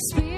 Where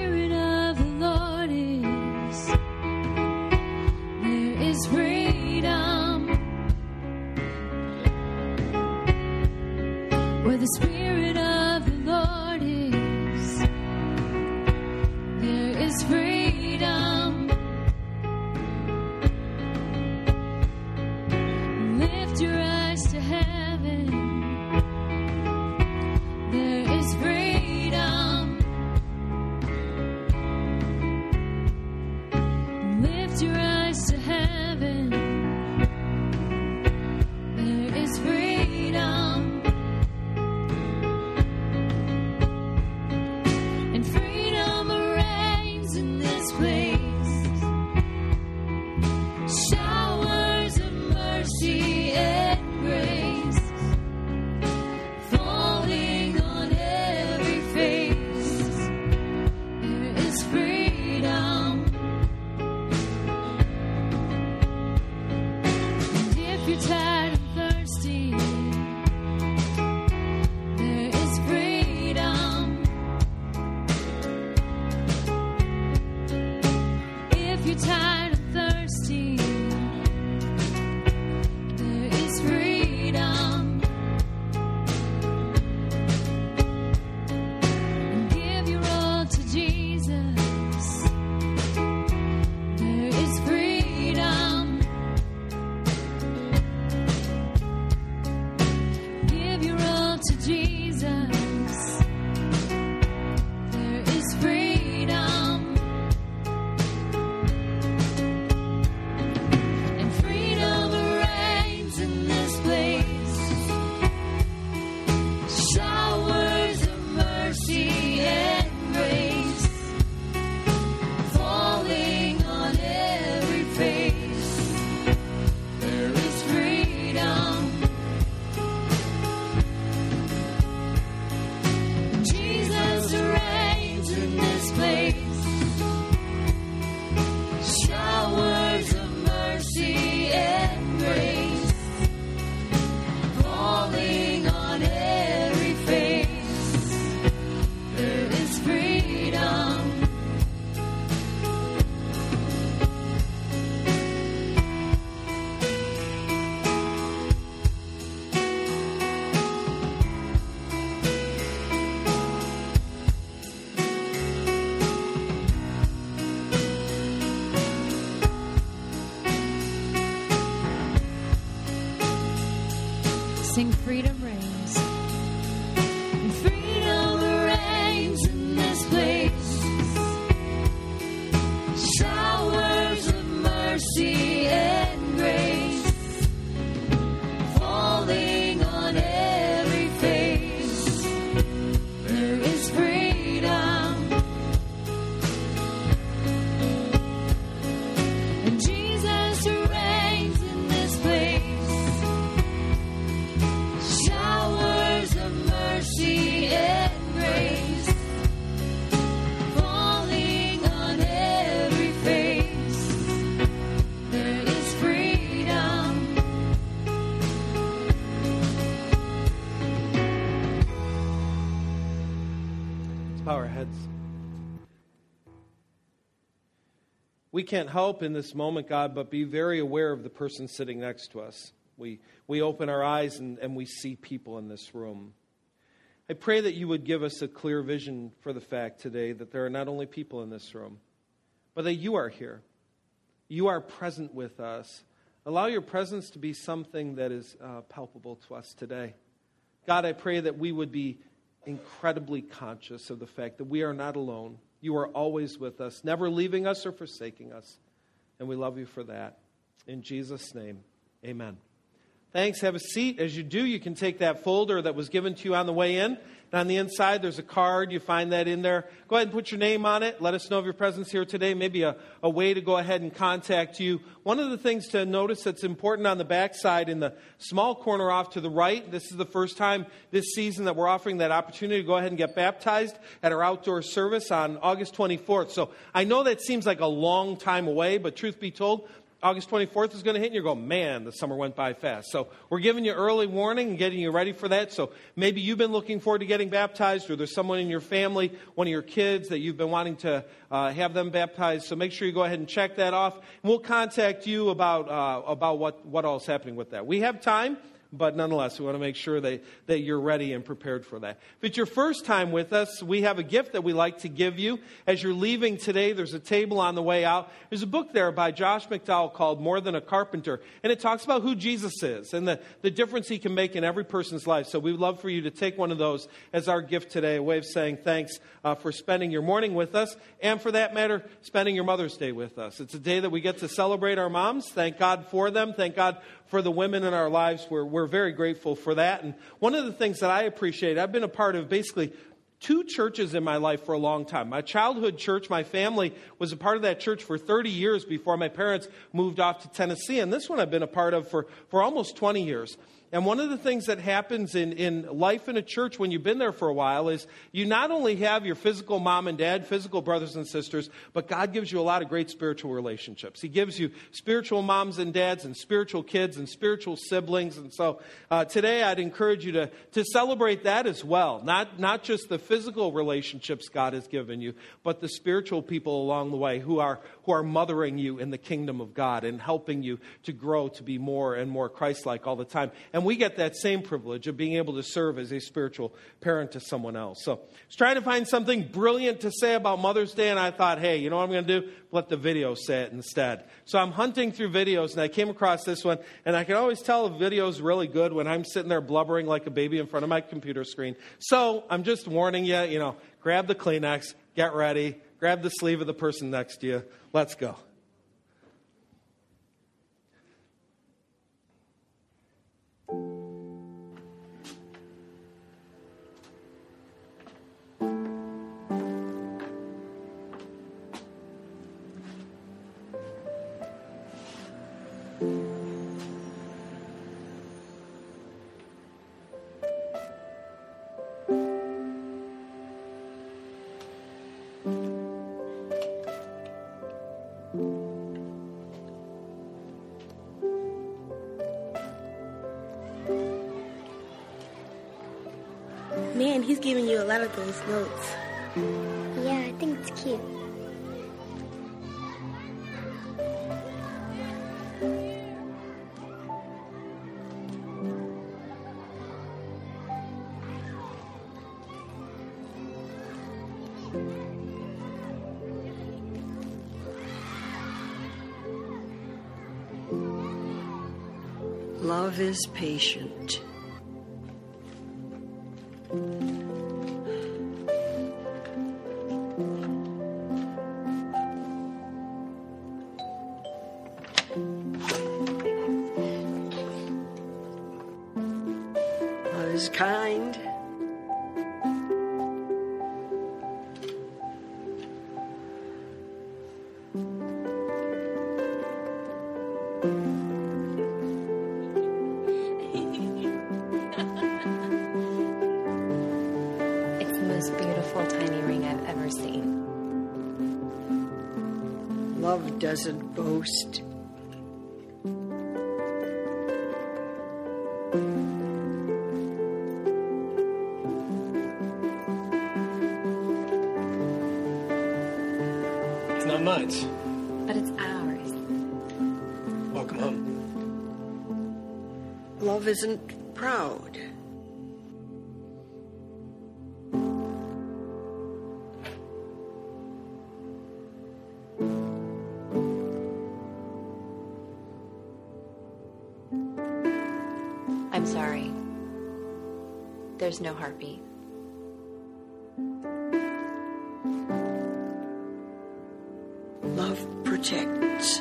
we can't help in this moment, God, but be very aware of the person sitting next to us. We, we open our eyes and, and we see people in this room. I pray that you would give us a clear vision for the fact today that there are not only people in this room, but that you are here. You are present with us. Allow your presence to be something that is uh, palpable to us today. God, I pray that we would be incredibly conscious of the fact that we are not alone. You are always with us, never leaving us or forsaking us. And we love you for that. In Jesus' name, amen. Thanks. Have a seat. As you do, you can take that folder that was given to you on the way in. And on the inside, there's a card. You find that in there. Go ahead and put your name on it. Let us know of your presence here today. Maybe a, a way to go ahead and contact you. One of the things to notice that's important on the back side in the small corner off to the right, this is the first time this season that we're offering that opportunity to go ahead and get baptized at our outdoor service on August 24th. So I know that seems like a long time away, but truth be told, August 24th is going to hit, and you're going, man, the summer went by fast. So we're giving you early warning and getting you ready for that. So maybe you've been looking forward to getting baptized, or there's someone in your family, one of your kids, that you've been wanting to uh, have them baptized. So make sure you go ahead and check that off. And we'll contact you about, uh, about what, what all is happening with that. We have time but nonetheless, we want to make sure that, that you're ready and prepared for that. If it's your first time with us, we have a gift that we like to give you. As you're leaving today, there's a table on the way out. There's a book there by Josh McDowell called More Than a Carpenter, and it talks about who Jesus is and the, the difference he can make in every person's life. So we'd love for you to take one of those as our gift today, a way of saying thanks uh, for spending your morning with us, and for that matter, spending your Mother's Day with us. It's a day that we get to celebrate our moms. Thank God for them. Thank God for the women in our lives. We're, we're very grateful for that. And one of the things that I appreciate, I've been a part of basically two churches in my life for a long time. My childhood church, my family was a part of that church for 30 years before my parents moved off to Tennessee. And this one I've been a part of for, for almost 20 years. And one of the things that happens in, in life in a church when you've been there for a while is you not only have your physical mom and dad, physical brothers and sisters, but God gives you a lot of great spiritual relationships. He gives you spiritual moms and dads and spiritual kids and spiritual siblings. And so uh, today I'd encourage you to, to celebrate that as well. Not, not just the physical relationships God has given you, but the spiritual people along the way who are, who are mothering you in the kingdom of God and helping you to grow to be more and more Christ like all the time. And we get that same privilege of being able to serve as a spiritual parent to someone else. So I was trying to find something brilliant to say about Mother's Day, and I thought, hey, you know what I'm going to do? Let the video say it instead. So I'm hunting through videos, and I came across this one, and I can always tell a video is really good when I'm sitting there blubbering like a baby in front of my computer screen. So I'm just warning you, you know, grab the Kleenex, get ready, grab the sleeve of the person next to you. Let's go. Lot of those notes. Yeah, I think it's cute. Love is patient. Doesn't There's no heartbeat. Love protects.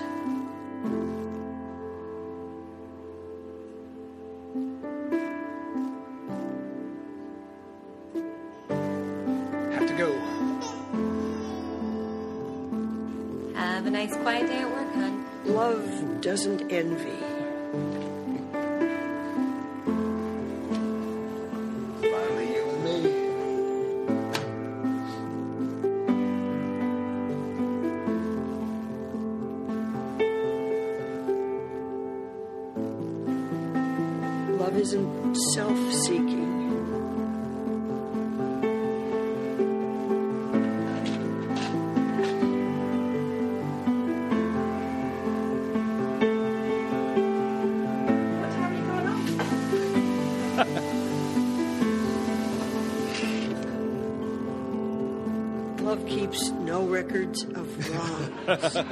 Have to go. Have a nice quiet day at work, hon. Love doesn't envy.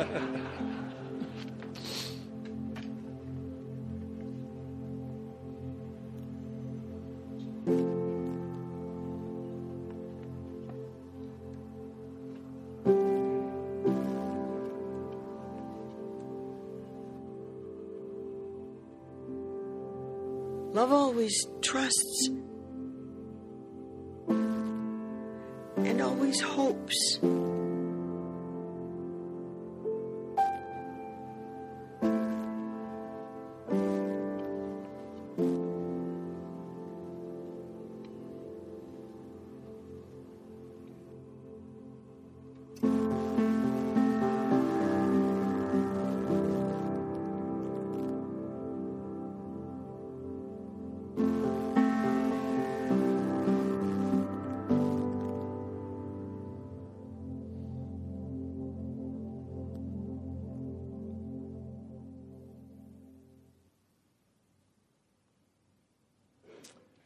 Love always trusts and always hopes.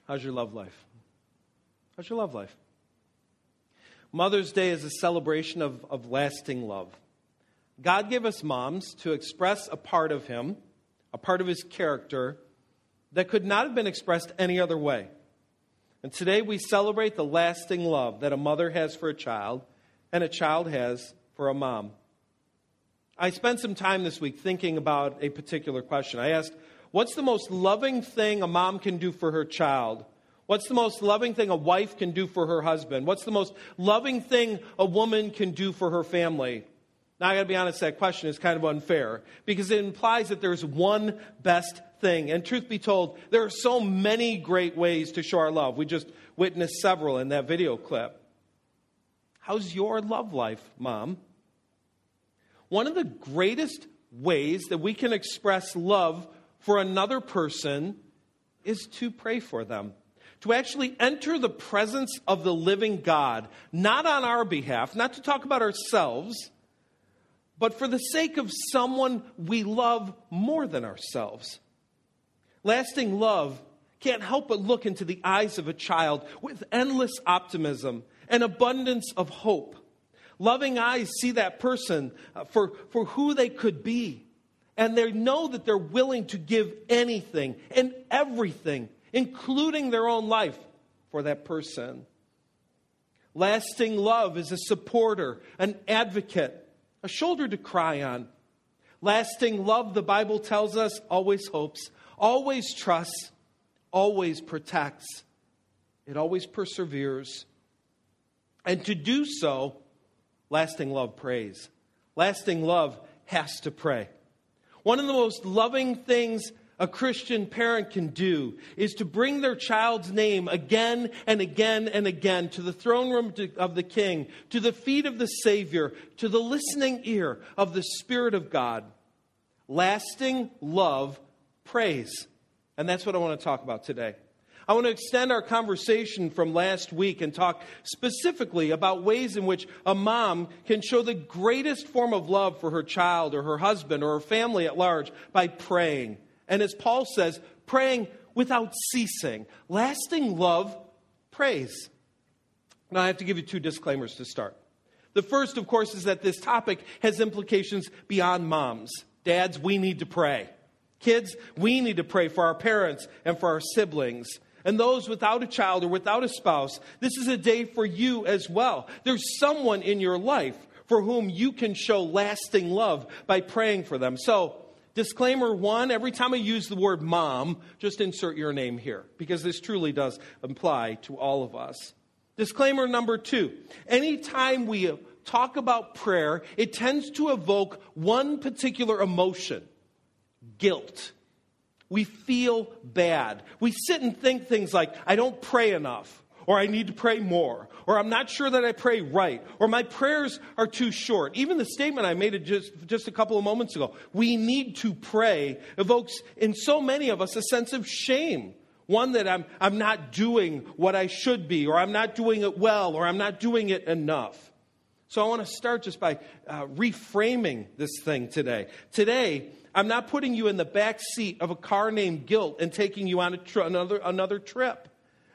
How's your love life? How's your love life? Mother's Day is a celebration of, of lasting love. God gave us moms to express a part of Him, a part of His character, that could not have been expressed any other way. And today we celebrate the lasting love that a mother has for a child and a child has for a mom. I spent some time this week thinking about a particular question. I asked, What's the most loving thing a mom can do for her child? What's the most loving thing a wife can do for her husband? What's the most loving thing a woman can do for her family? Now, I got to be honest, that question is kind of unfair because it implies that there's one best thing. And truth be told, there are so many great ways to show our love. We just witnessed several in that video clip. How's your love life, mom? One of the greatest ways that we can express love for another person is to pray for them. To actually enter the presence of the living God, not on our behalf, not to talk about ourselves, but for the sake of someone we love more than ourselves. Lasting love can't help but look into the eyes of a child with endless optimism and abundance of hope. Loving eyes see that person uh, for, for who they could be. And they know that they're willing to give anything and everything, including their own life, for that person. Lasting love is a supporter, an advocate, a shoulder to cry on. Lasting love, the Bible tells us, always hopes, always trusts, always protects. It always perseveres. And to do so, lasting love prays. Lasting love has to pray. One of the most loving things a Christian parent can do is to bring their child's name again and again and again to the throne room of the King, to the feet of the Savior, to the listening ear of the Spirit of God. Lasting love prays. And that's what I want to talk about today. I want to extend our conversation from last week and talk specifically about ways in which a mom can show the greatest form of love for her child or her husband or her family at large by praying. And as Paul says, praying without ceasing. Lasting love prays. Now, I have to give you two disclaimers to start. The first, of course, is that this topic has implications beyond moms. Dads, we need to pray. Kids, we need to pray for our parents and for our siblings. And those without a child or without a spouse, this is a day for you as well. There's someone in your life for whom you can show lasting love by praying for them. So, disclaimer one every time I use the word mom, just insert your name here, because this truly does apply to all of us. Disclaimer number two anytime we talk about prayer, it tends to evoke one particular emotion guilt. We feel bad. We sit and think things like, I don't pray enough, or I need to pray more, or I'm not sure that I pray right, or my prayers are too short. Even the statement I made just, just a couple of moments ago, we need to pray, evokes in so many of us a sense of shame. One that I'm, I'm not doing what I should be, or I'm not doing it well, or I'm not doing it enough. So I want to start just by uh, reframing this thing today. Today, I'm not putting you in the back seat of a car named guilt and taking you on tr- another, another trip.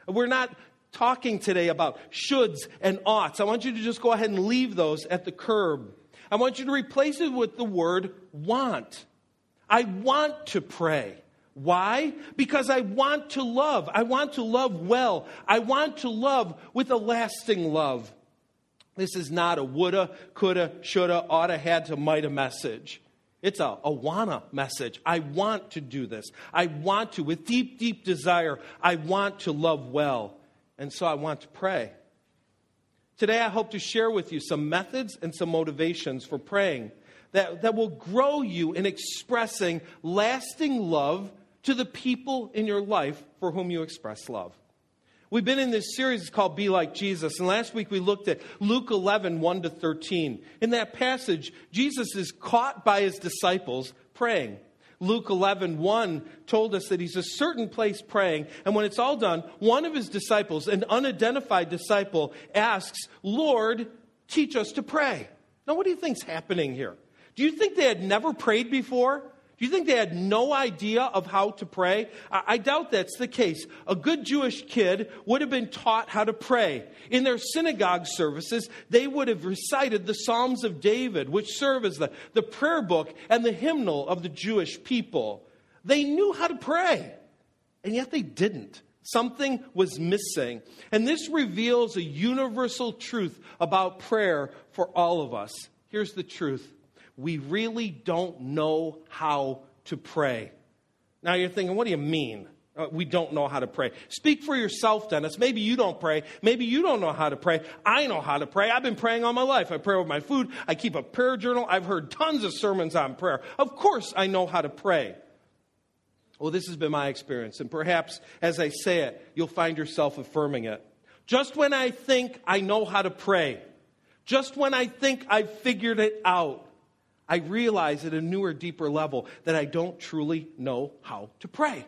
We're not talking today about shoulds and oughts. I want you to just go ahead and leave those at the curb. I want you to replace it with the word want. I want to pray. Why? Because I want to love. I want to love well. I want to love with a lasting love. This is not a woulda, coulda, shoulda, oughta, had to, mighta message. It's a, a wanna message. I want to do this. I want to, with deep, deep desire, I want to love well. And so I want to pray. Today, I hope to share with you some methods and some motivations for praying that, that will grow you in expressing lasting love to the people in your life for whom you express love. We've been in this series it's called Be Like Jesus. And last week we looked at Luke 11, 1 to 13. In that passage, Jesus is caught by his disciples praying. Luke 11, 1 told us that he's a certain place praying. And when it's all done, one of his disciples, an unidentified disciple, asks, Lord, teach us to pray. Now, what do you think's happening here? Do you think they had never prayed before? Do you think they had no idea of how to pray? I, I, doubt that's the case. A good Jewish kid would have been taught how to pray. In their synagogue services, they would have recited the Psalms of David, which serve as the, the prayer book and the hymnal of the Jewish people. They knew how to pray, and yet they didn't. Something was missing. And this reveals a universal truth about prayer for all of us. Here's the truth we really don't know how to pray. Now you're thinking, what do you mean? Uh, we don't know how to pray. Speak for yourself, Dennis. Maybe you don't pray. Maybe you don't know how to pray. I know how to pray. I've been praying all my life. I pray with my food. I keep a prayer journal. I've heard tons of sermons on prayer. Of course, I know how to pray. Well, this has been my experience, and perhaps as I say it, you'll find yourself affirming it. Just when I think I know how to pray, just when I think I've figured it out, I realize at a newer, deeper level that I don't truly know how to pray.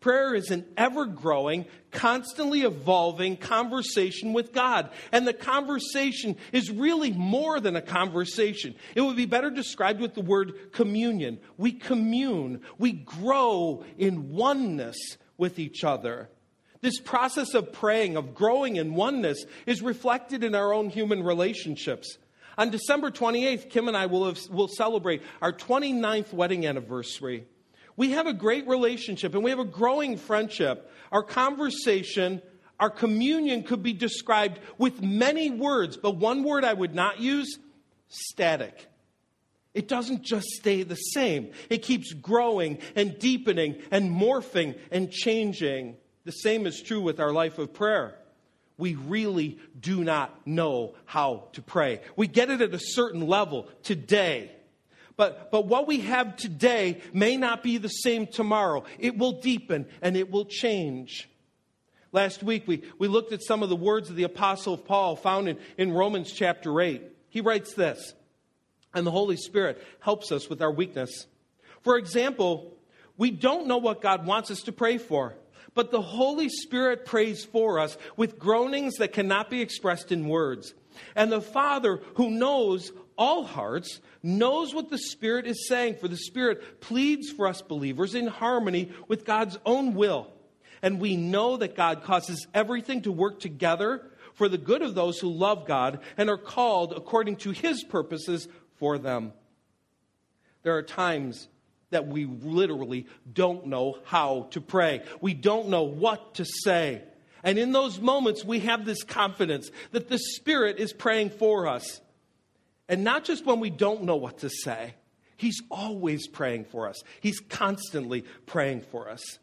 Prayer is an ever growing, constantly evolving conversation with God. And the conversation is really more than a conversation. It would be better described with the word communion. We commune, we grow in oneness with each other. This process of praying, of growing in oneness, is reflected in our own human relationships. On December 28th, Kim and I will, have, will celebrate our 29th wedding anniversary. We have a great relationship and we have a growing friendship. Our conversation, our communion could be described with many words, but one word I would not use static. It doesn't just stay the same. It keeps growing and deepening and morphing and changing. The same is true with our life of prayer we really do not know how to pray. We get it at a certain level today. But, but what we have today may not be the same tomorrow. It will deepen and it will change. Last week, we, we looked at some of the words of the Apostle Paul found in, in Romans chapter 8. He writes this, and the Holy Spirit helps us with our weakness. For example, we don't know what God wants us to pray for. But the Holy Spirit prays for us with groanings that cannot be expressed in words. And the Father, who knows all hearts, knows what the Spirit is saying, for the Spirit pleads for us believers in harmony with God's own will. And we know that God causes everything to work together for the good of those who love God and are called according to His purposes for them. There are times that we literally don't know how to pray. We don't know what to say. And in those moments, we have this confidence that the Spirit is praying for us. And not just when we don't know what to say, He's always praying for us, He's constantly praying for us.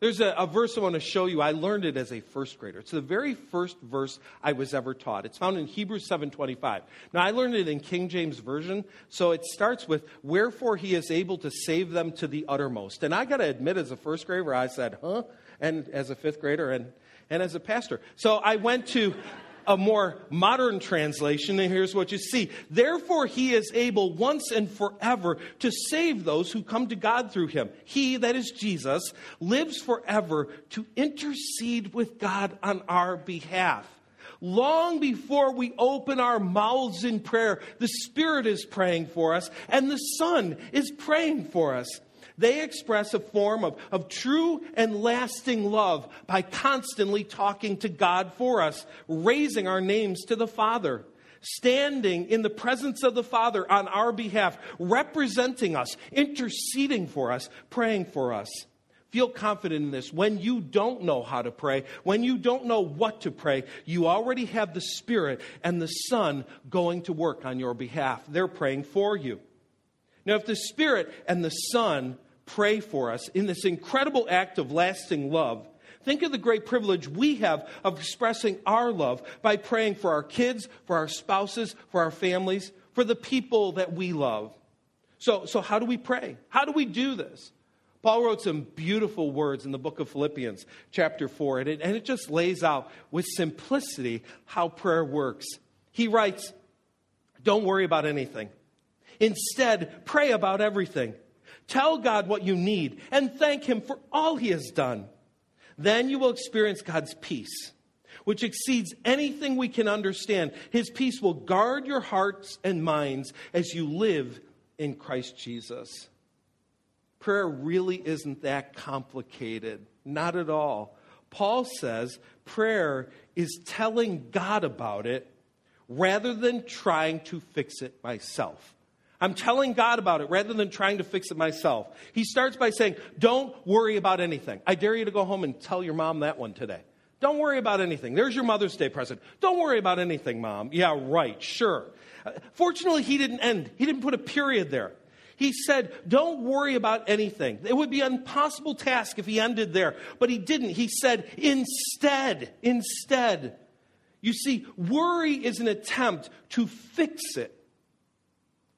There's a, a, verse I want to show you. I learned it as a first grader. It's the very first verse I was ever taught. It's found in Hebrews 7:25. Now I learned it in King James version, so it starts with "Wherefore he is able to save them to the uttermost." And I got to admit, as a first grader, I said, "Huh," and as a fifth grader, and and as a pastor. So I went to a more modern translation, and here's what you see. Therefore, he is able once and forever to save those who come to God through him. He, that is Jesus, lives forever to intercede with God on our behalf. Long before we open our mouths in prayer, the Spirit is praying for us, and the Son is praying for us. They express a form of, of true and lasting love by constantly talking to God for us, raising our names to the Father, standing in the presence of the Father on our behalf, representing us, interceding for us, praying for us. Feel confident in this. When you don't know how to pray, when you don't know what to pray, you already have the Spirit and the Son going to work on your behalf. They're praying for you. Now, if the Spirit and the Son pray for us in this incredible act of lasting love. Think of the great privilege we have of expressing our love by praying for our kids, for our spouses, for our families, for the people that we love. So, so how do we pray? How do we do this? Paul wrote some beautiful words in the book of Philippians, chapter 4, and it, and it just lays out with simplicity how prayer works. He writes, Don't worry about anything. Instead, pray about everything. Tell God what you need and thank Him for all He has done. Then you will experience God's peace, which exceeds anything we can understand. His peace will guard your hearts and minds as you live in Christ Jesus. Prayer really isn't that complicated, not at all. Paul says prayer is telling God about it rather than trying to fix it myself. I'm telling God about it rather than trying to fix it myself. He starts by saying, Don't worry about anything. I dare you to go home and tell your mom that one today. Don't worry about anything. There's your Mother's Day present. Don't worry about anything, mom. Yeah, right, sure. Uh, fortunately, he didn't end, he didn't put a period there. He said, Don't worry about anything. It would be an impossible task if he ended there, but he didn't. He said, Instead, instead. You see, worry is an attempt to fix it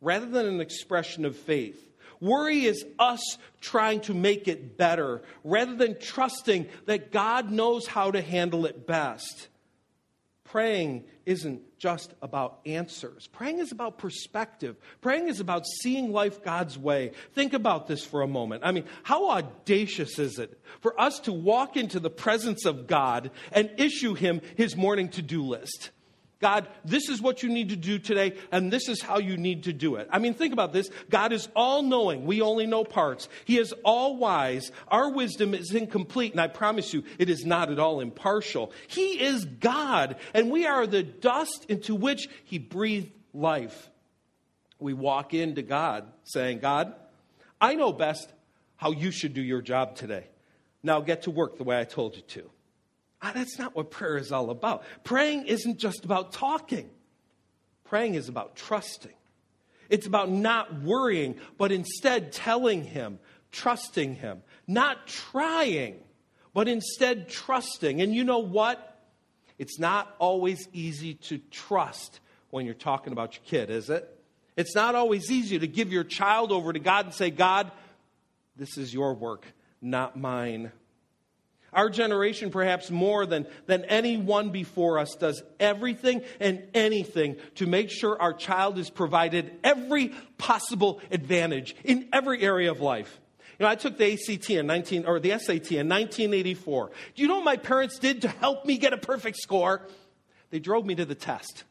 rather than an expression of faith. Worry is us trying to make it better rather than trusting that God knows how to handle it best. Praying isn't just about answers. Praying is about perspective. Praying is about seeing life God's way. Think about this for a moment. I mean, how audacious is it for us to walk into the presence of God and issue Him His morning to do list? God, this is what you need to do today, and this is how you need to do it. I mean, think about this. God is all knowing. We only know parts. He is all wise. Our wisdom is incomplete, and I promise you, it is not at all impartial. He is God, and we are the dust into which He breathed life. We walk into God saying, God, I know best how you should do your job today. Now get to work the way I told you to. Ah, that's not what prayer is all about. Praying isn't just about talking, praying is about trusting. It's about not worrying, but instead telling Him, trusting Him, not trying, but instead trusting. And you know what? It's not always easy to trust when you're talking about your kid, is it? It's not always easy to give your child over to God and say, God, this is your work, not mine. Our generation, perhaps more than, than anyone before us, does everything and anything to make sure our child is provided every possible advantage in every area of life. You know, I took the ACT in 19, or the SAT in 1984. Do you know what my parents did to help me get a perfect score? They drove me to the test.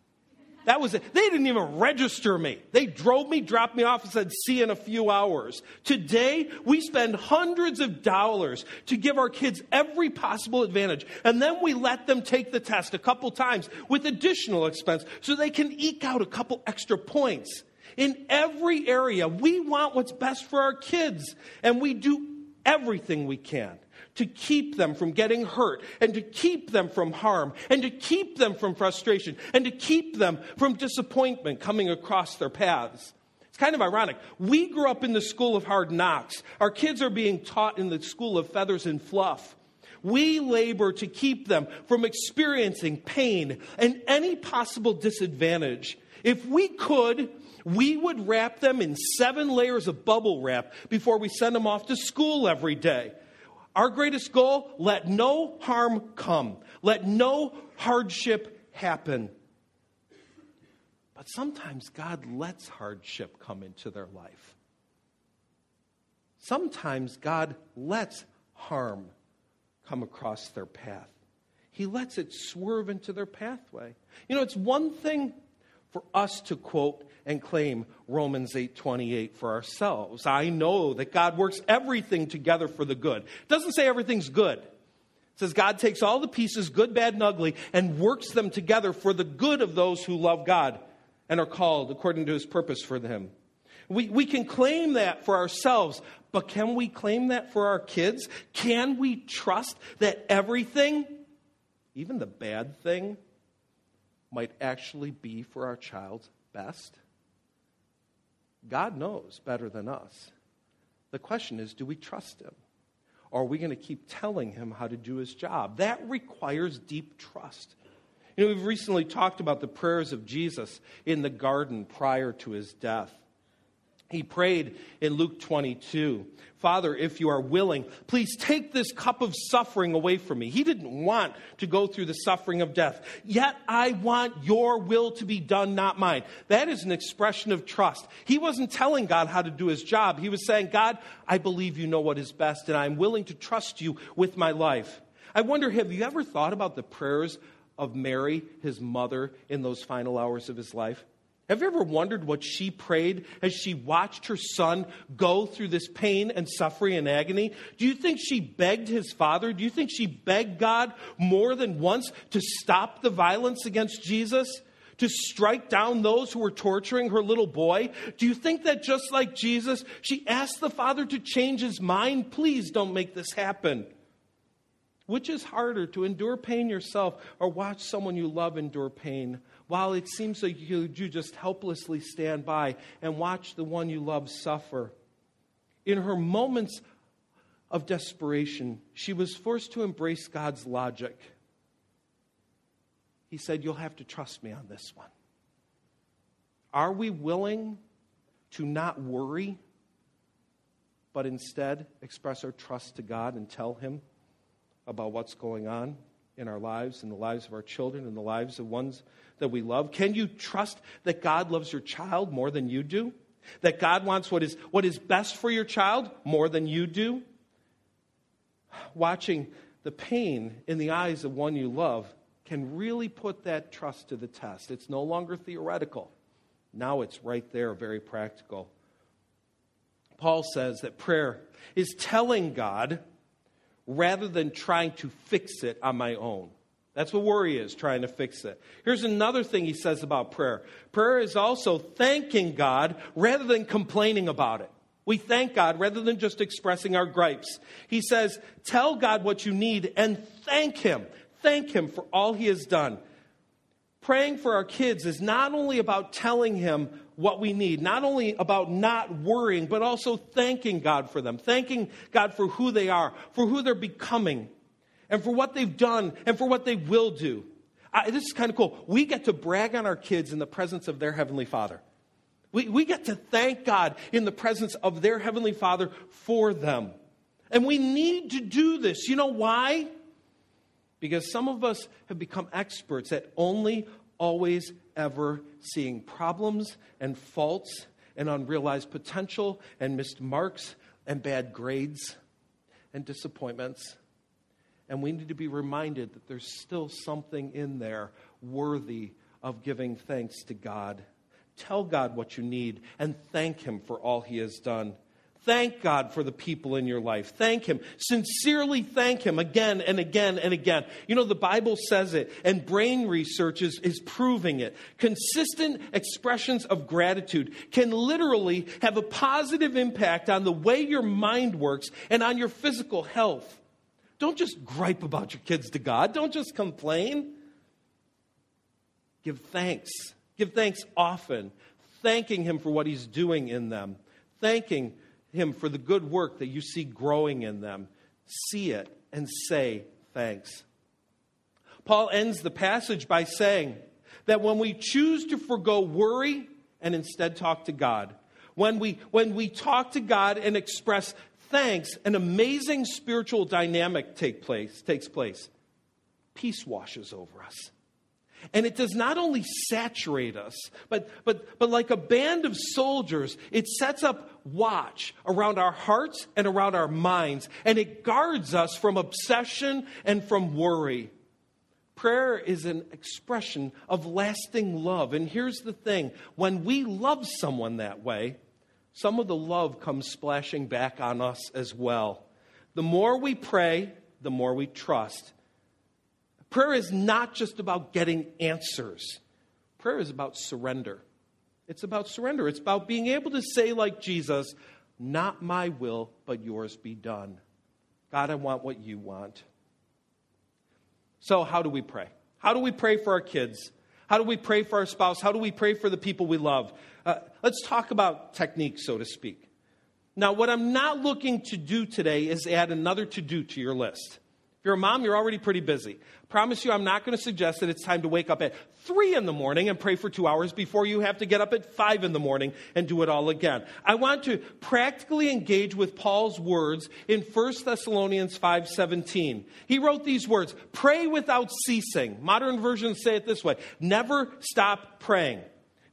That was it. They didn't even register me. They drove me, dropped me off, and said, see in a few hours. Today, we spend hundreds of dollars to give our kids every possible advantage. And then we let them take the test a couple times with additional expense so they can eke out a couple extra points. In every area, we want what's best for our kids, and we do everything we can to keep them from getting hurt and to keep them from harm and to keep them from frustration and to keep them from disappointment coming across their paths. It's kind of ironic. We grew up in the school of hard knocks. Our kids are being taught in the school of feathers and fluff. We labor to keep them from experiencing pain and any possible disadvantage. If we could, we would wrap them in seven layers of bubble wrap before we send them off to school every day. Our greatest goal let no harm come, let no hardship happen. But sometimes God lets hardship come into their life. Sometimes God lets harm come across their path. He lets it swerve into their pathway. You know, it's one thing for us to quote and claim Romans 8:28 for ourselves. I know that God works everything together for the good. It doesn't say everything's good. It says God takes all the pieces, good, bad, and ugly, and works them together for the good of those who love God and are called according to his purpose for them. We, we can claim that for ourselves, but can we claim that for our kids? Can we trust that everything, even the bad thing, might actually be for our child's best? God knows better than us. The question is do we trust Him? Or are we going to keep telling Him how to do His job? That requires deep trust. You know, we've recently talked about the prayers of Jesus in the garden prior to His death. He prayed in Luke 22 Father, if you are willing, please take this cup of suffering away from me. He didn't want to go through the suffering of death. Yet I want your will to be done, not mine. That is an expression of trust. He wasn't telling God how to do his job. He was saying, God, I believe you know what is best, and I'm willing to trust you with my life. I wonder, have you ever thought about the prayers of Mary, his mother, in those final hours of his life? Have you ever wondered what she prayed as she watched her son go through this pain and suffering and agony? Do you think she begged his father? Do you think she begged God more than once to stop the violence against Jesus? To strike down those who were torturing her little boy? Do you think that just like Jesus, she asked the father to change his mind? Please don't make this happen. Which is harder, to endure pain yourself or watch someone you love endure pain? While it seems like you, you just helplessly stand by and watch the one you love suffer. In her moments of desperation, she was forced to embrace God's logic. He said, You'll have to trust me on this one. Are we willing to not worry, but instead express our trust to God and tell Him about what's going on in our lives, in the lives of our children, in the lives of ones that we love? Can you trust that God loves your child more than you do? That God wants what is, what is best for your child more than you do? Watching the pain in the eyes of one you love can really put that trust to the test. It's no longer theoretical. Now it's right there, very practical. Paul says that prayer is telling God rather than trying to fix it on my own. That's what worry is, trying to fix it. Here's another thing he says about prayer prayer is also thanking God rather than complaining about it. We thank God rather than just expressing our gripes. He says, Tell God what you need and thank Him. Thank Him for all He has done. Praying for our kids is not only about telling Him what we need, not only about not worrying, but also thanking God for them, thanking God for who they are, for who they're becoming and for what they've done and for what they will do. I, this is kind of cool. We get to brag on our kids in the presence of their Heavenly Father. We, we get to thank God in the presence of their Heavenly Father for them. And we need to do this. You know why? Because some of us have become experts at only always ever seeing problems and faults and unrealized potential and missed marks and bad grades and disappointments. And we need to be reminded that there's still something in there worthy of giving thanks to God. Tell God what you need and thank Him for all He has done. Thank God for the people in your life. Thank Him. Sincerely thank Him again and again and again. You know, the Bible says it, and brain research is, is proving it. Consistent expressions of gratitude can literally have a positive impact on the way your mind works and on your physical health. Don't just gripe about your kids to God, don't just complain. Give thanks. Give thanks often, thanking Him for what He's doing in them, thanking him for the good work that you see growing in them. See it and say thanks. Paul ends the passage by saying that when we choose to forego worry and instead talk to God, when we, when we talk to God and express thanks, an amazing spiritual dynamic take place, takes place. Peace washes over us. And it does not only saturate us, but, but, but like a band of soldiers, it sets up watch around our hearts and around our minds, and it guards us from obsession and from worry. Prayer is an expression of lasting love. And here's the thing when we love someone that way, some of the love comes splashing back on us as well. The more we pray, the more we trust. Prayer is not just about getting answers, prayer is about surrender. It's about surrender. It's about being able to say, like Jesus, not my will, but yours be done. God, I want what you want. So, how do we pray? How do we pray for our kids? How do we pray for our spouse? How do we pray for the people we love? Uh, let's talk about technique, so to speak. Now, what I'm not looking to do today is add another to do to your list. If you're a mom, you're already pretty busy. Promise you, I'm not going to suggest that it's time to wake up at three in the morning and pray for two hours before you have to get up at five in the morning and do it all again. I want to practically engage with Paul's words in 1 Thessalonians 5:17. He wrote these words, "Pray without ceasing." Modern versions say it this way: "Never stop praying."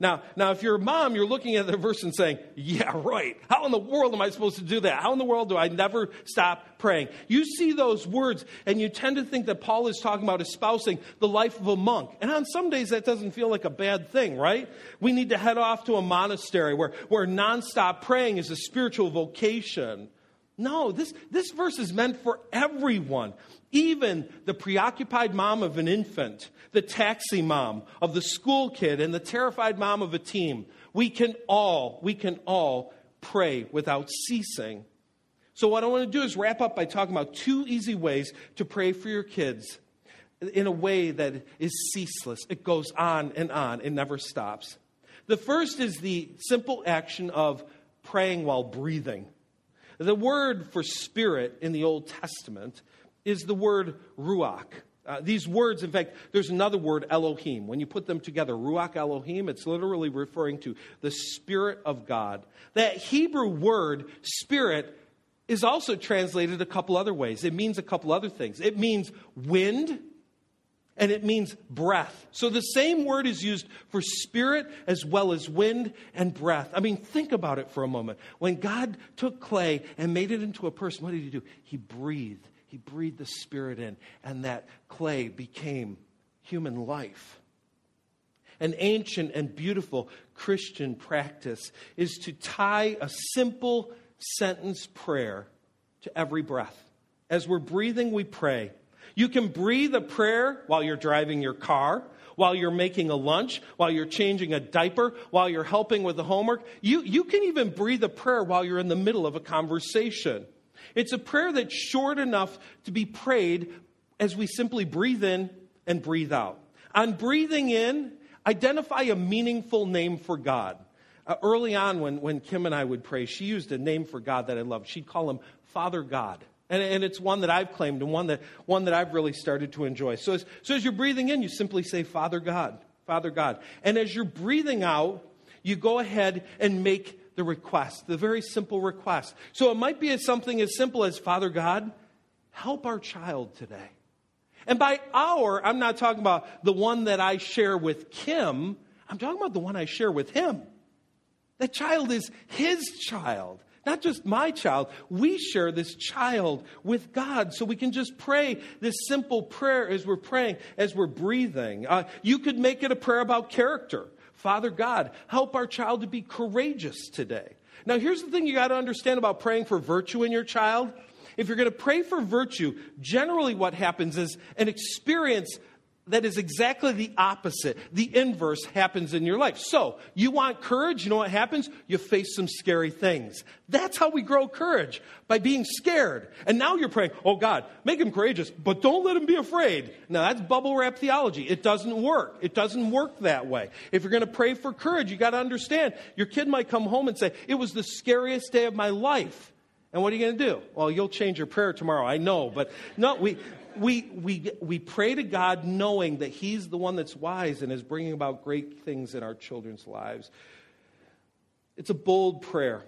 Now, now, if you're a mom, you're looking at the verse and saying, Yeah, right. How in the world am I supposed to do that? How in the world do I never stop praying? You see those words, and you tend to think that Paul is talking about espousing the life of a monk. And on some days, that doesn't feel like a bad thing, right? We need to head off to a monastery where, where nonstop praying is a spiritual vocation. No, this, this verse is meant for everyone, even the preoccupied mom of an infant, the taxi mom of the school kid, and the terrified mom of a team. We can all, we can all pray without ceasing. So, what I want to do is wrap up by talking about two easy ways to pray for your kids in a way that is ceaseless. It goes on and on, it never stops. The first is the simple action of praying while breathing. The word for spirit in the Old Testament is the word ruach. Uh, these words, in fact, there's another word, Elohim. When you put them together, Ruach Elohim, it's literally referring to the Spirit of God. That Hebrew word, Spirit, is also translated a couple other ways. It means a couple other things. It means wind, and it means breath. So the same word is used for spirit as well as wind and breath. I mean, think about it for a moment. When God took clay and made it into a person, what did he do? He breathed. He breathed the spirit in, and that clay became human life. An ancient and beautiful Christian practice is to tie a simple sentence prayer to every breath. As we're breathing, we pray. You can breathe a prayer while you're driving your car, while you're making a lunch, while you're changing a diaper, while you're helping with the homework. You, you can even breathe a prayer while you're in the middle of a conversation. It's a prayer that's short enough to be prayed as we simply breathe in and breathe out. On breathing in, identify a meaningful name for God. Uh, early on, when, when Kim and I would pray, she used a name for God that I loved. She'd call him Father God. And, and it's one that I've claimed and one that, one that I've really started to enjoy. So as, so as you're breathing in, you simply say, Father God, Father God. And as you're breathing out, you go ahead and make the request, the very simple request. So it might be something as simple as, Father God, help our child today. And by our, I'm not talking about the one that I share with Kim, I'm talking about the one I share with him. That child is his child. not just my child. We share this child with God. So we can just pray this simple prayer as we're praying, as we're breathing. Uh, you could make it a prayer about character. Father God, help our child to be courageous today. Now, here's the thing you got to understand about praying for virtue in your child. If you're going to pray for virtue, generally what happens is an experience that is exactly the opposite. The inverse happens in your life. So, you want courage, you know what happens? You face some scary things. That's how we grow courage, by being scared. And now you're praying, oh God, make him courageous, but don't let him be afraid. Now, that's bubble wrap theology. It doesn't work. It doesn't work that way. If you're going to pray for courage, you got to understand your kid might come home and say, it was the scariest day of my life. And what are you going to do? Well, you'll change your prayer tomorrow, I know. But no, we, we, we, we pray to God knowing that He's the one that's wise and is bringing about great things in our children's lives. It's a bold prayer.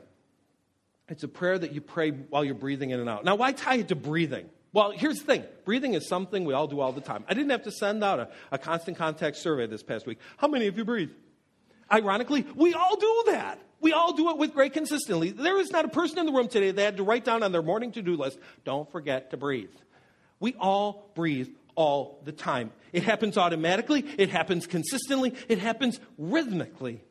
It's a prayer that you pray while you're breathing in and out. Now, why tie it to breathing? Well, here's the thing breathing is something we all do all the time. I didn't have to send out a, a constant contact survey this past week. How many of you breathe? Ironically, we all do that. We all do it with great consistency. There is not a person in the room today that had to write down on their morning to do list, don't forget to breathe. We all breathe all the time. It happens automatically, it happens consistently, it happens rhythmically.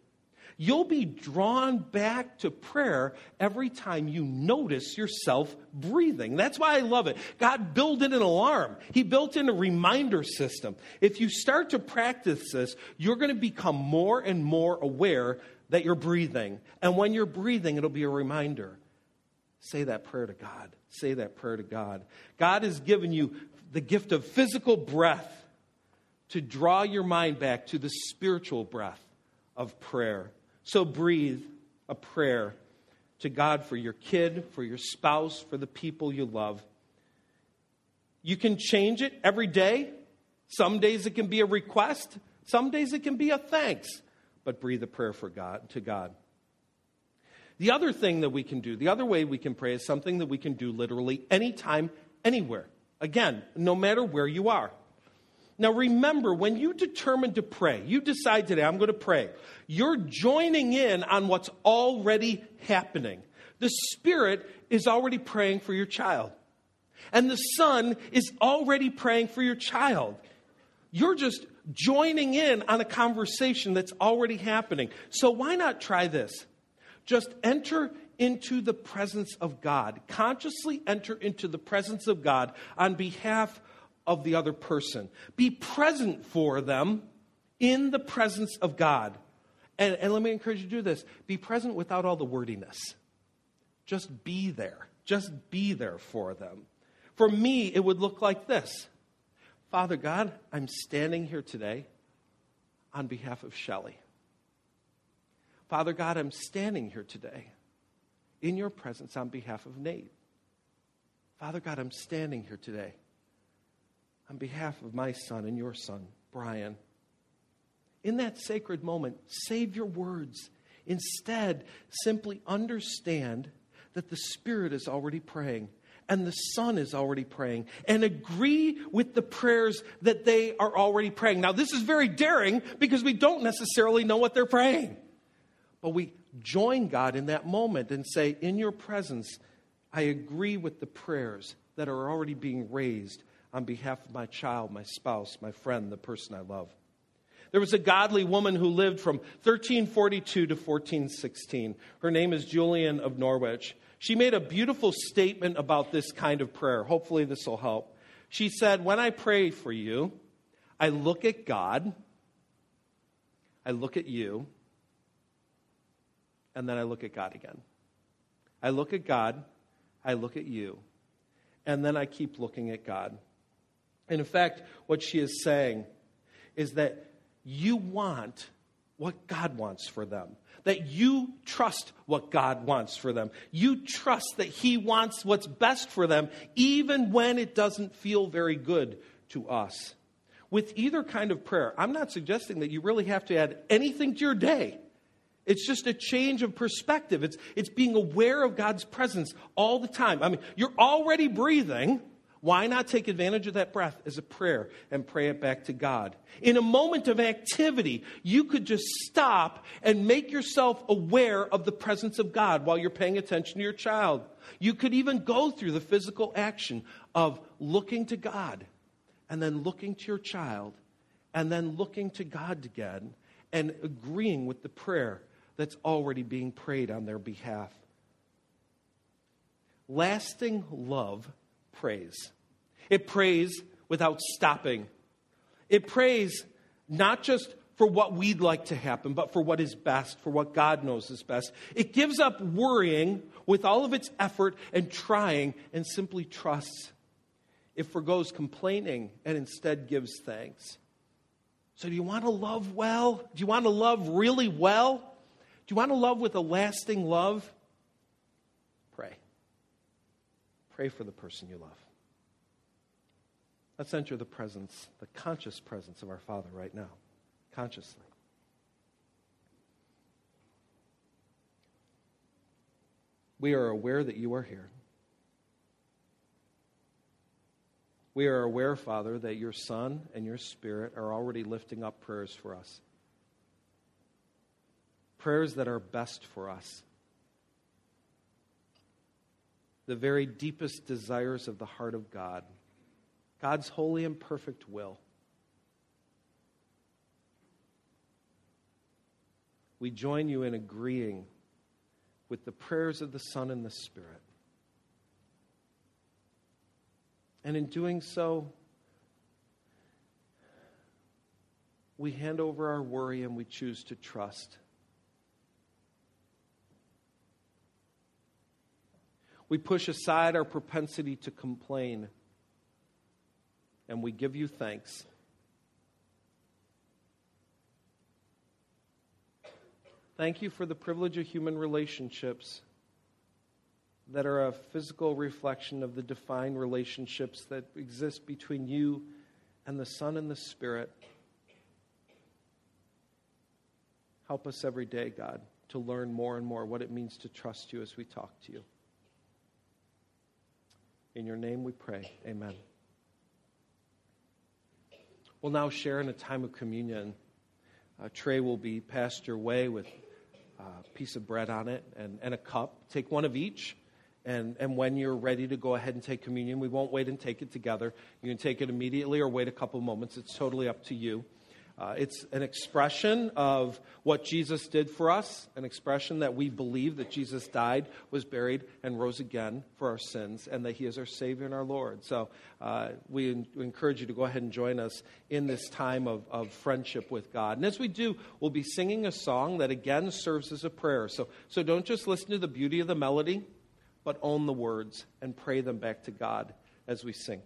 You'll be drawn back to prayer every time you notice yourself breathing. That's why I love it. God built in an alarm, He built in a reminder system. If you start to practice this, you're going to become more and more aware that you're breathing. And when you're breathing, it'll be a reminder. Say that prayer to God. Say that prayer to God. God has given you the gift of physical breath to draw your mind back to the spiritual breath of prayer. So breathe a prayer to God for your kid, for your spouse, for the people you love. You can change it every day. Some days it can be a request, some days it can be a thanks, but breathe a prayer for God to God. The other thing that we can do, the other way we can pray is something that we can do literally anytime, anywhere. Again, no matter where you are. Now remember, when you determine to pray, you decide today, I'm going to pray, you're joining in on what's already happening. The Spirit is already praying for your child, and the Son is already praying for your child. You're just joining in on a conversation that's already happening. So why not try this? Just enter into the presence of God. Consciously enter into the presence of God on behalf of the other person. Be present for them in the presence of God. And, and let me encourage you to do this be present without all the wordiness. Just be there. Just be there for them. For me, it would look like this Father God, I'm standing here today on behalf of Shelley. Father God, I'm standing here today in your presence on behalf of Nate. Father God, I'm standing here today on behalf of my son and your son, Brian. In that sacred moment, save your words. Instead, simply understand that the Spirit is already praying and the Son is already praying and agree with the prayers that they are already praying. Now, this is very daring because we don't necessarily know what they're praying. But we join God in that moment and say, In your presence, I agree with the prayers that are already being raised on behalf of my child, my spouse, my friend, the person I love. There was a godly woman who lived from 1342 to 1416. Her name is Julian of Norwich. She made a beautiful statement about this kind of prayer. Hopefully, this will help. She said, When I pray for you, I look at God, I look at you, and then I look at God again. I look at God, I look at you, and then I keep looking at God. And in fact, what she is saying is that you want what God wants for them. That you trust what God wants for them. You trust that He wants what's best for them, even when it doesn't feel very good to us. With either kind of prayer, I'm not suggesting that you really have to add anything to your day. It's just a change of perspective. It's, it's being aware of God's presence all the time. I mean, you're already breathing. Why not take advantage of that breath as a prayer and pray it back to God? In a moment of activity, you could just stop and make yourself aware of the presence of God while you're paying attention to your child. You could even go through the physical action of looking to God and then looking to your child and then looking to God again and agreeing with the prayer that's already being prayed on their behalf. Lasting love prays. It prays without stopping. It prays not just for what we'd like to happen, but for what is best, for what God knows is best. It gives up worrying with all of its effort and trying and simply trusts. It forgoes complaining and instead gives thanks. So, do you want to love well? Do you want to love really well? Do you want to love with a lasting love? Pray. Pray for the person you love. Let's enter the presence, the conscious presence of our Father right now, consciously. We are aware that you are here. We are aware, Father, that your Son and your Spirit are already lifting up prayers for us. Prayers that are best for us. The very deepest desires of the heart of God. God's holy and perfect will. We join you in agreeing with the prayers of the Son and the Spirit. And in doing so, we hand over our worry and we choose to trust. We push aside our propensity to complain and we give you thanks. Thank you for the privilege of human relationships that are a physical reflection of the divine relationships that exist between you and the Son and the Spirit. Help us every day, God, to learn more and more what it means to trust you as we talk to you. In your name we pray. Amen. We'll now share in a time of communion. Uh, a tray will be passed your way with a piece of bread on it and, and a cup. Take one of each. And, and when you're ready to go ahead and take communion, we won't wait and take it together. You can take it immediately or wait a couple moments. It's totally up to you. Uh, it's an expression of what Jesus did for us, an expression that we believe that Jesus died, was buried, and rose again for our sins, and that He is our Savior and our Lord. So uh, we, we encourage you to go ahead and join us in this time of, of friendship with God. And as we do, we'll be singing a song that again serves as a prayer. So, so don't just listen to the beauty of the melody, but own the words and pray them back to God as we sing.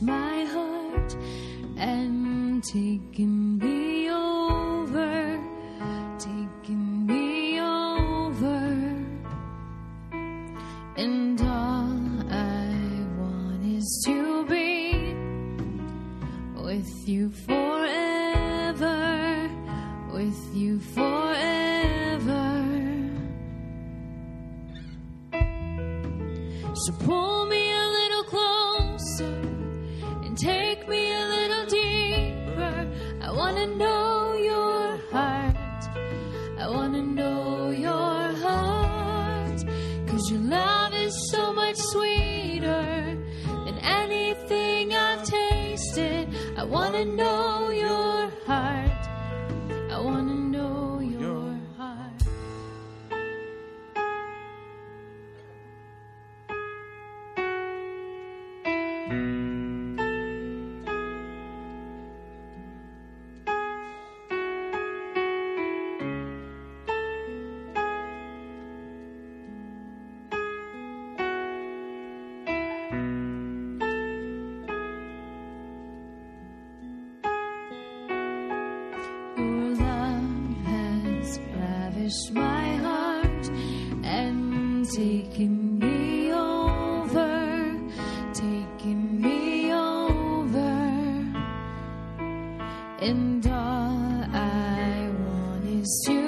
My heart and taken want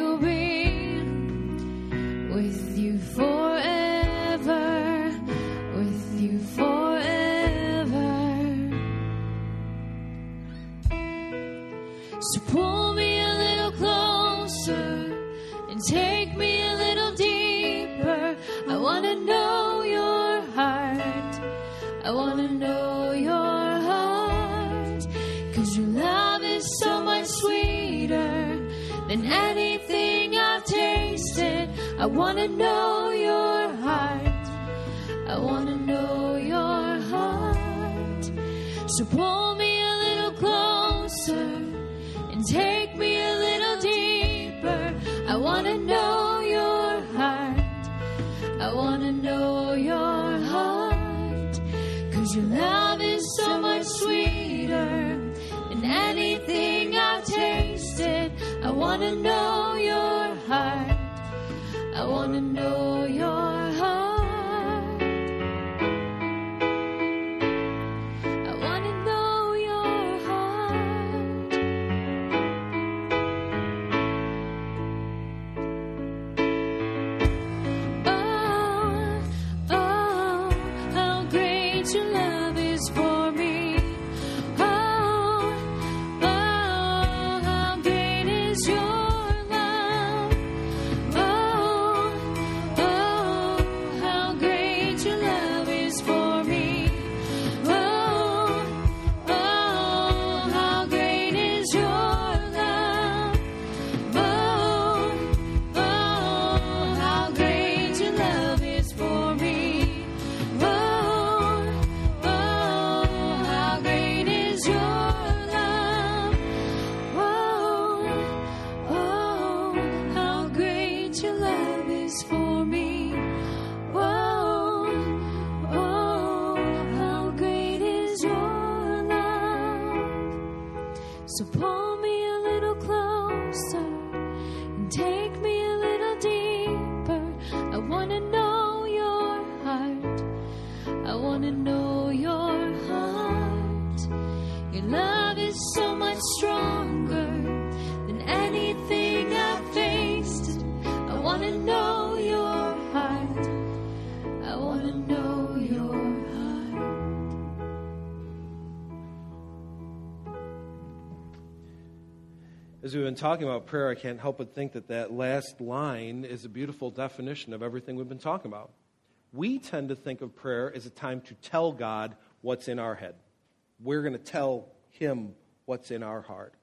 As we've been talking about prayer, I can't help but think that that last line is a beautiful definition of everything we've been talking about. We tend to think of prayer as a time to tell God what's in our head. We're going to tell Him what's in our heart.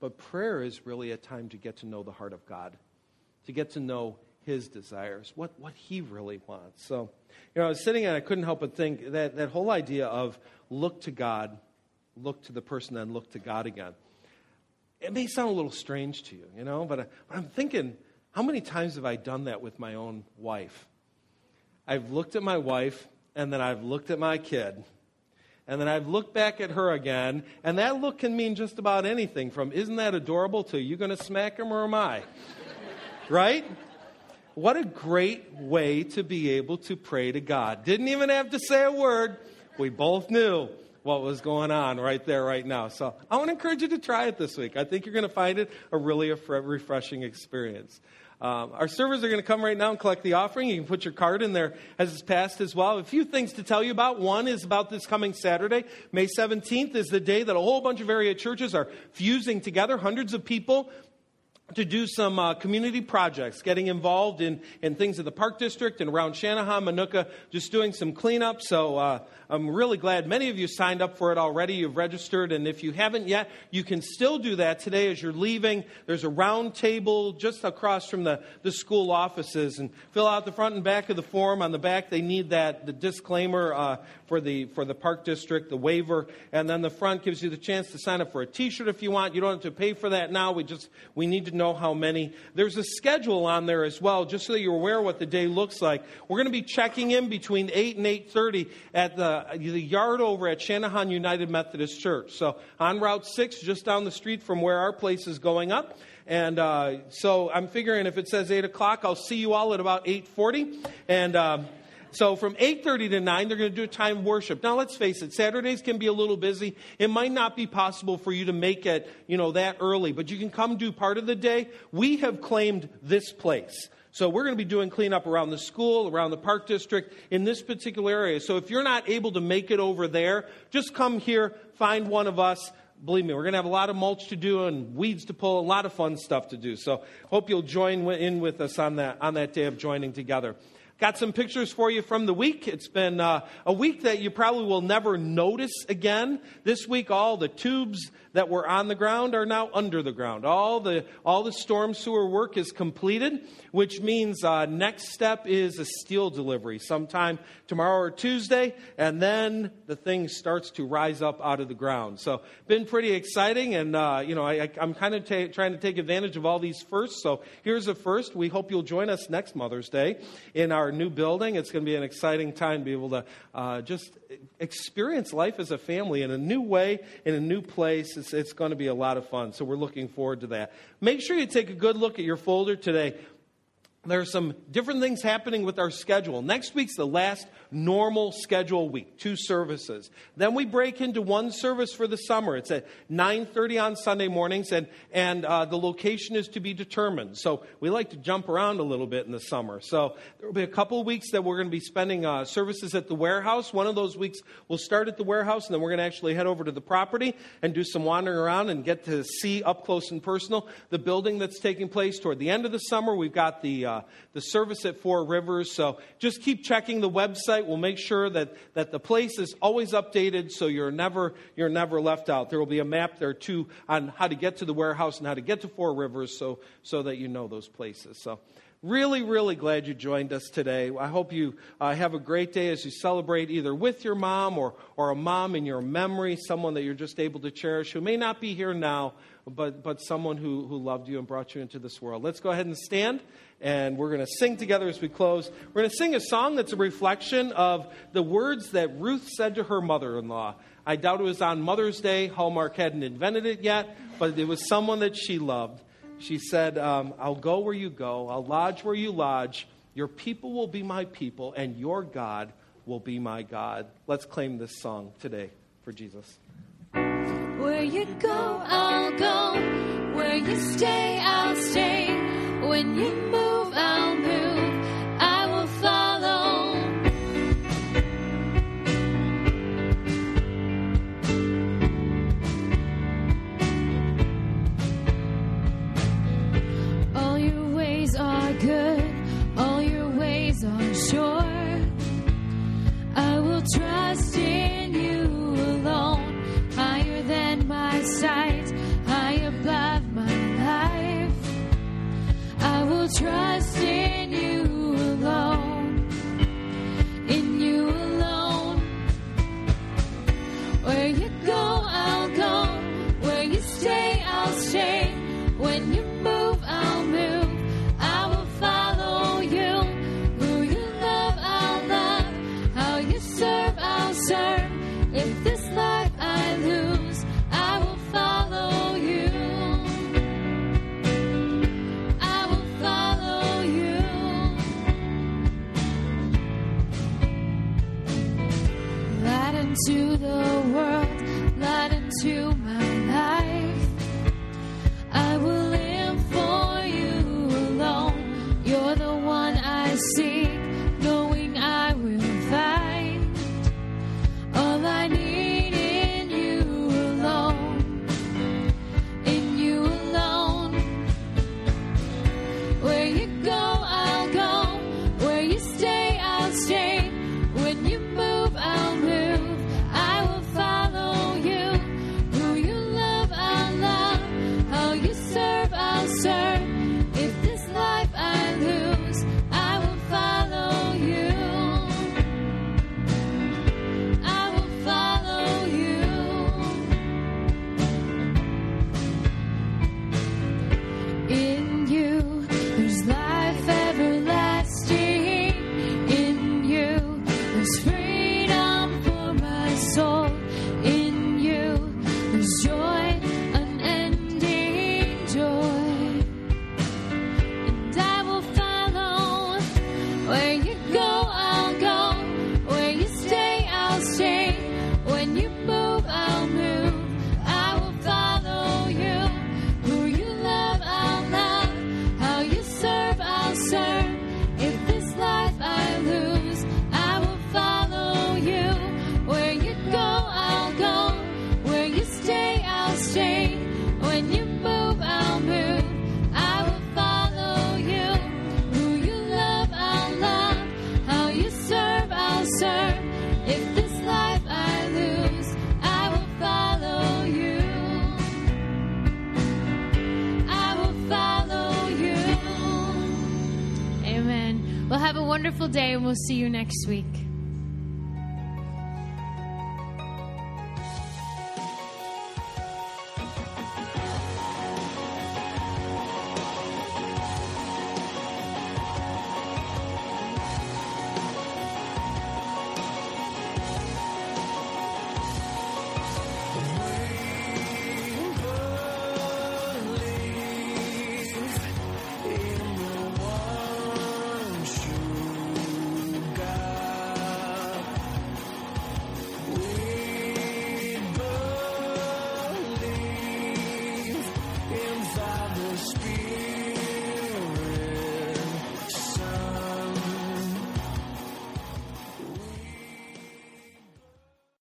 But prayer is really a time to get to know the heart of God, to get to know His desires, what, what He really wants. So, you know, I was sitting and I couldn't help but think that, that whole idea of look to God, look to the person, then look to God again it may sound a little strange to you, you know, but, I, but I'm thinking, how many times have I done that with my own wife? I've looked at my wife, and then I've looked at my kid, and then I've looked back at her again, and that look can mean just about anything from, isn't that adorable, to, you going to smack him or am I? right? What a great way to be able to pray to God. Didn't even have to say a word. We both knew what was going on right there, right now. So I want to encourage you to try it this week. I think you're going to find it a really refreshing experience. Um, our servers are going to come right now and collect the offering. You can put your card in there as it's passed as well. A few things to tell you about. One is about this coming Saturday. May 17th is the day that a whole bunch of area churches are fusing together, hundreds of people to do some uh, community projects, getting involved in, in things in the Park District and around Channahon, Minooka, just doing some cleanup. So uh, I'm really glad many of you signed up for it already. You've registered, and if you haven't yet, you can still do that today as you're leaving. There's a round table just across from the, the school offices, and fill out the front and back of the form. On the back, they need that the disclaimer uh, for the for the Park District, the waiver, and then the front gives you the chance to sign up for a T-shirt if you want. You don't have to pay for that now. We just we need to should know how many. There's a schedule on there as well, just so you're aware what the day looks like. We're going to be checking in between 8 and 8.30 at the, the yard over at Channahon United Methodist Church. So on Route 6, just down the street from where our place is going up. And uh, so I'm figuring if it says 8 o'clock, I'll see you all at about 8.40. And... Um, so from 8:30 to 9, they're going to do a time worship. Now let's face it, Saturdays can be a little busy. It might not be possible for you to make it, you know, that early, but you can come do part of the day. We have claimed this place. So we're going to be doing cleanup around the school, around the park district, in this particular area. So if you're not able to make it over there, just come here, find one of us. Believe me, we're going to have a lot of mulch to do and weeds to pull, a lot of fun stuff to do. So hope you'll join in with us on that, on that day of joining together. Got some pictures for you from the week. It's been uh, a week that you probably will never notice again. This week, all the tubes that were on the ground are now under the ground. All the, all the storm sewer work is completed, which means uh, next step is a steel delivery sometime tomorrow or Tuesday, and then the thing starts to rise up out of the ground. So, been pretty exciting, and uh, you know, I, am kind of trying to take advantage of all these firsts. So, here's a first. We hope you'll join us next Mother's Day in our new building. It's going to be an exciting time to be able to uh, just experience life as a family in a new way, in a new place. It's, going to be a lot of fun. So we're looking forward to that. Make sure you take a good look at your folder today there are some different things happening with our schedule. Next week's the last normal schedule week, two services. Then we break into one service for the summer. It's at 9:30 on Sunday mornings, and and uh, the location is to be determined. So we like to jump around a little bit in the summer. So there will be a couple of weeks that we're going to be spending uh, services at the warehouse. One of those weeks we'll start at the warehouse, and then we're going to actually head over to the property and do some wandering around and get to see up close and personal the building that's taking place. Toward the end of the summer, we've got the uh, uh, the service at Four Rivers. So just keep checking the website. We'll make sure that, that the place is always updated so you're never, you're never left out. There will be a map there too on how to get to the warehouse and how to get to Four Rivers so, so that you know those places. So really, really glad you joined us today. I hope you uh, have a great day as you celebrate either with your mom or, or a mom in your memory, someone that you're just able to cherish who may not be here now, but, but someone who, who loved you and brought you into this world. Let's go ahead and stand and we're going to sing together as we close. We're going to sing a song that's a reflection of the words that Ruth said to her mother in law. I doubt it was on Mother's Day. Hallmark hadn't invented it yet, but it was someone that she loved. She said, um, I'll go where you go, I'll lodge where you lodge. Your people will be my people, and your God will be my God. Let's claim this song today for Jesus. Where you go, I'll go. Where you stay, I'll stay. When you move, I'll move. Next week.